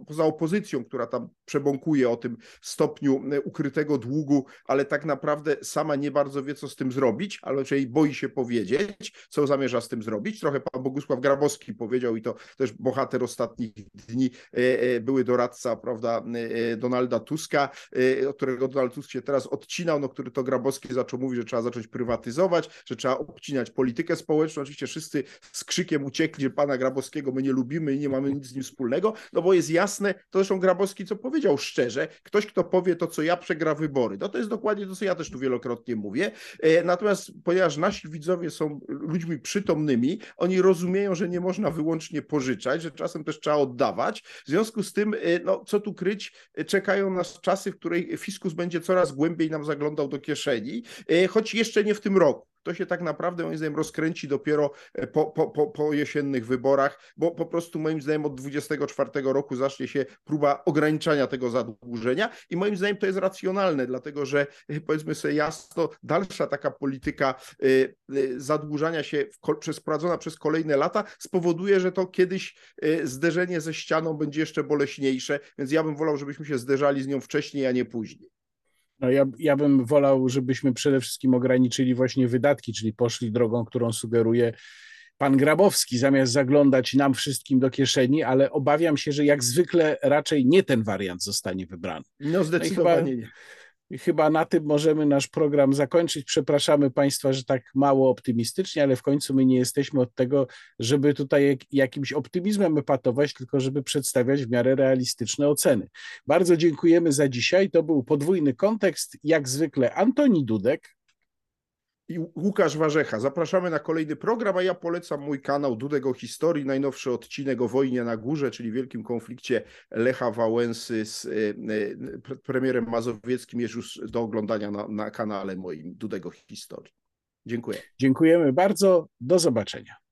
poza opozycją, która tam przebąkuje o tym stopniu ukrytego długu, ale tak naprawdę sama nie bardzo wie, co z tym zrobić, ale raczej boi się powiedzieć, co zamierza z tym zrobić. Trochę pan Bogusław Grabowski powiedział i to też bohater ostatnich dni, były doradca, prawda, Donalda Tuska, od którego Donald Tusk się teraz odcinał, no który to Grabowski zaczął mówić, że trzeba zacząć prywatyzować, że trzeba obcinać politykę społeczną oczywiście wszyscy z krzykiem uciekli, że pana Grabowskiego my nie lubimy i nie mamy nic z nim wspólnego, no bo jest jasne, to zresztą Grabowski co powiedział szczerze, ktoś kto powie to, co ja przegra wybory, no to jest dokładnie to, co ja też tu wielokrotnie mówię, e, natomiast ponieważ nasi widzowie są ludźmi przytomnymi, oni rozumieją, że nie można wyłącznie pożyczać, że czasem też trzeba oddawać, w związku z tym, e, no co tu kryć, e, czekają nas czasy, w której fiskus będzie coraz głębiej nam zaglądał do kieszeni, choć jeszcze nie w tym roku to się tak naprawdę moim zdaniem rozkręci dopiero e, po, po, po, po jesiennych wyborach, bo po prostu moim zdaniem od 2024 roku zacznie się próba ograniczania tego zadłużenia i moim zdaniem to jest racjonalne, dlatego że e, powiedzmy sobie jasno, dalsza taka polityka e, zadłużania się przez, prowadzona przez kolejne lata spowoduje, że to kiedyś zderzenie ze ścianą będzie jeszcze boleśniejsze, więc ja bym wolał, żebyśmy się zderzali z nią wcześniej, a nie później. No ja, ja bym wolał, żebyśmy przede wszystkim ograniczyli właśnie wydatki, czyli poszli drogą, którą sugeruje pan Grabowski, zamiast zaglądać nam wszystkim do kieszeni, ale obawiam się, że jak zwykle raczej nie ten wariant zostanie wybrany. No zdecydowanie no nie. I chyba na tym możemy nasz program zakończyć. Przepraszamy Państwa, że tak mało optymistycznie, ale w końcu my nie jesteśmy od tego, żeby tutaj jakimś optymizmem epatować, tylko żeby przedstawiać w miarę realistyczne oceny. Bardzo dziękujemy za dzisiaj. To był podwójny kontekst. Jak zwykle Antoni Dudek i Łukasz Warzecha. Zapraszamy na kolejny program, a ja polecam mój kanał Dudego Historii, najnowszy odcinek o wojnie na górze, czyli wielkim konflikcie Lecha Wałęsy z e, e, premierem mazowieckim jest już do oglądania na, na kanale moim Dudego Historii. Dziękuję. Dziękujemy bardzo. Do zobaczenia.